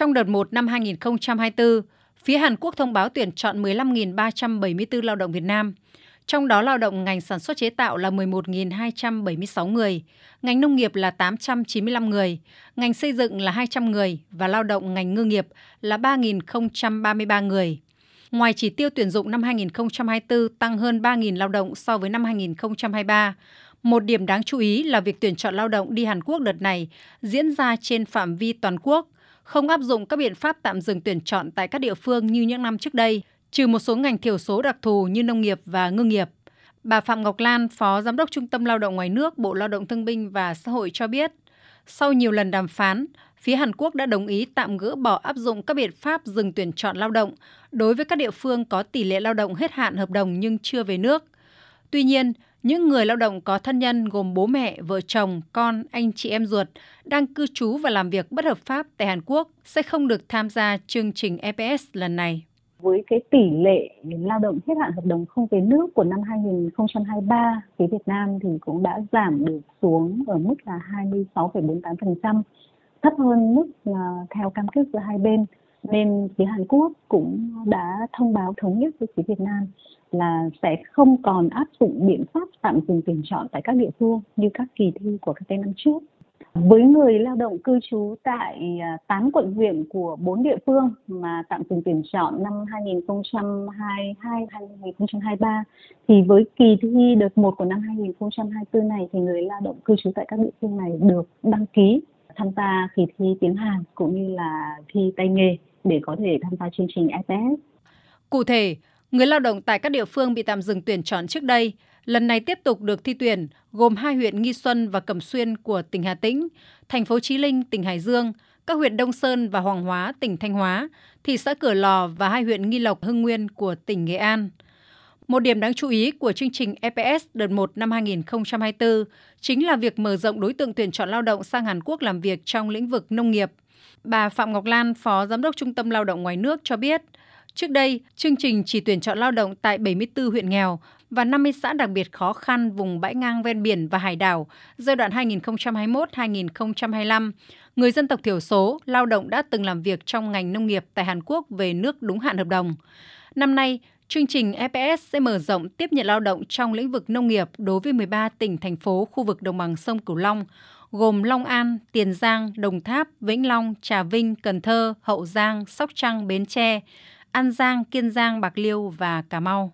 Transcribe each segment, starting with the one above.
Trong đợt 1 năm 2024, phía Hàn Quốc thông báo tuyển chọn 15.374 lao động Việt Nam, trong đó lao động ngành sản xuất chế tạo là 11.276 người, ngành nông nghiệp là 895 người, ngành xây dựng là 200 người và lao động ngành ngư nghiệp là 3.033 người. Ngoài chỉ tiêu tuyển dụng năm 2024 tăng hơn 3.000 lao động so với năm 2023, một điểm đáng chú ý là việc tuyển chọn lao động đi Hàn Quốc đợt này diễn ra trên phạm vi toàn quốc, không áp dụng các biện pháp tạm dừng tuyển chọn tại các địa phương như những năm trước đây, trừ một số ngành thiểu số đặc thù như nông nghiệp và ngư nghiệp. Bà Phạm Ngọc Lan, Phó Giám đốc Trung tâm Lao động Ngoài nước Bộ Lao động Thương binh và Xã hội cho biết, sau nhiều lần đàm phán, phía Hàn Quốc đã đồng ý tạm gỡ bỏ áp dụng các biện pháp dừng tuyển chọn lao động đối với các địa phương có tỷ lệ lao động hết hạn hợp đồng nhưng chưa về nước. Tuy nhiên, những người lao động có thân nhân gồm bố mẹ, vợ chồng, con, anh chị em ruột đang cư trú và làm việc bất hợp pháp tại Hàn Quốc sẽ không được tham gia chương trình EPS lần này. Với cái tỷ lệ lao động hết hạn hợp đồng không về nước của năm 2023, phía Việt Nam thì cũng đã giảm được xuống ở mức là 26,48%, thấp hơn mức à, theo cam kết giữa hai bên. Nên phía Hàn Quốc cũng đã thông báo thống nhất với phía Việt Nam là sẽ không còn áp dụng biện pháp tạm dừng tuyển chọn tại các địa phương như các kỳ thi của các năm trước. Với người lao động cư trú tại à, 8 quận huyện của 4 địa phương mà tạm dừng tuyển chọn năm 2022-2023 thì với kỳ thi đợt 1 của năm 2024 này thì người lao động cư trú tại các địa phương này được đăng ký tham gia kỳ thi tiếng Hàn cũng như là thi tay nghề để có thể tham gia chương trình IPS. Cụ thể, người lao động tại các địa phương bị tạm dừng tuyển chọn trước đây lần này tiếp tục được thi tuyển gồm hai huyện Nghi Xuân và Cẩm Xuyên của tỉnh Hà Tĩnh, thành phố Chí Linh, tỉnh Hải Dương, các huyện Đông Sơn và Hoàng Hóa, tỉnh Thanh Hóa, thị xã Cửa Lò và hai huyện Nghi Lộc, Hưng Nguyên của tỉnh Nghệ An. Một điểm đáng chú ý của chương trình EPS đợt 1 năm 2024 chính là việc mở rộng đối tượng tuyển chọn lao động sang Hàn Quốc làm việc trong lĩnh vực nông nghiệp. Bà Phạm Ngọc Lan, Phó Giám đốc Trung tâm Lao động Ngoài nước cho biết, trước đây, chương trình chỉ tuyển chọn lao động tại 74 huyện nghèo và 50 xã đặc biệt khó khăn vùng bãi ngang ven biển và hải đảo giai đoạn 2021-2025, người dân tộc thiểu số, lao động đã từng làm việc trong ngành nông nghiệp tại Hàn Quốc về nước đúng hạn hợp đồng. Năm nay, chương trình EPS sẽ mở rộng tiếp nhận lao động trong lĩnh vực nông nghiệp đối với 13 tỉnh, thành phố khu vực đồng bằng sông Cửu Long, gồm Long An, Tiền Giang, Đồng Tháp, Vĩnh Long, Trà Vinh, Cần Thơ, Hậu Giang, Sóc Trăng, Bến Tre, An Giang, Kiên Giang, Bạc Liêu và Cà Mau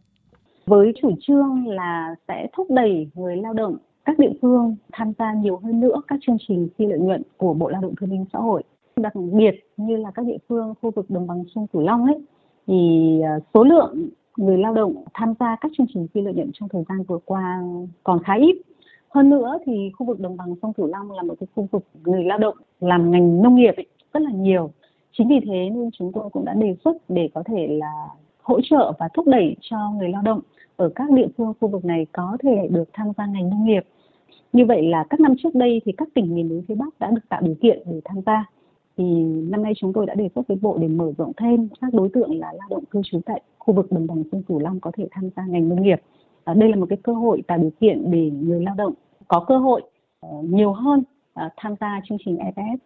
với chủ trương là sẽ thúc đẩy người lao động các địa phương tham gia nhiều hơn nữa các chương trình phi lợi nhuận của Bộ Lao động Thương binh Xã hội. Đặc biệt như là các địa phương khu vực đồng bằng sông Cửu Long ấy thì à, số lượng người lao động tham gia các chương trình phi lợi nhuận trong thời gian vừa qua còn khá ít. Hơn nữa thì khu vực đồng bằng sông Cửu Long là một cái khu vực người lao động làm ngành nông nghiệp ấy, rất là nhiều. Chính vì thế nên chúng tôi cũng đã đề xuất để có thể là hỗ trợ và thúc đẩy cho người lao động ở các địa phương khu vực này có thể được tham gia ngành nông nghiệp. Như vậy là các năm trước đây thì các tỉnh miền núi phía Bắc đã được tạo điều kiện để tham gia. Thì năm nay chúng tôi đã đề xuất với Bộ để mở rộng thêm các đối tượng là lao động cư trú tại khu vực đồng bằng sông Cửu Long có thể tham gia ngành nông nghiệp. À, đây là một cái cơ hội tạo điều kiện để người lao động có cơ hội uh, nhiều hơn uh, tham gia chương trình EPS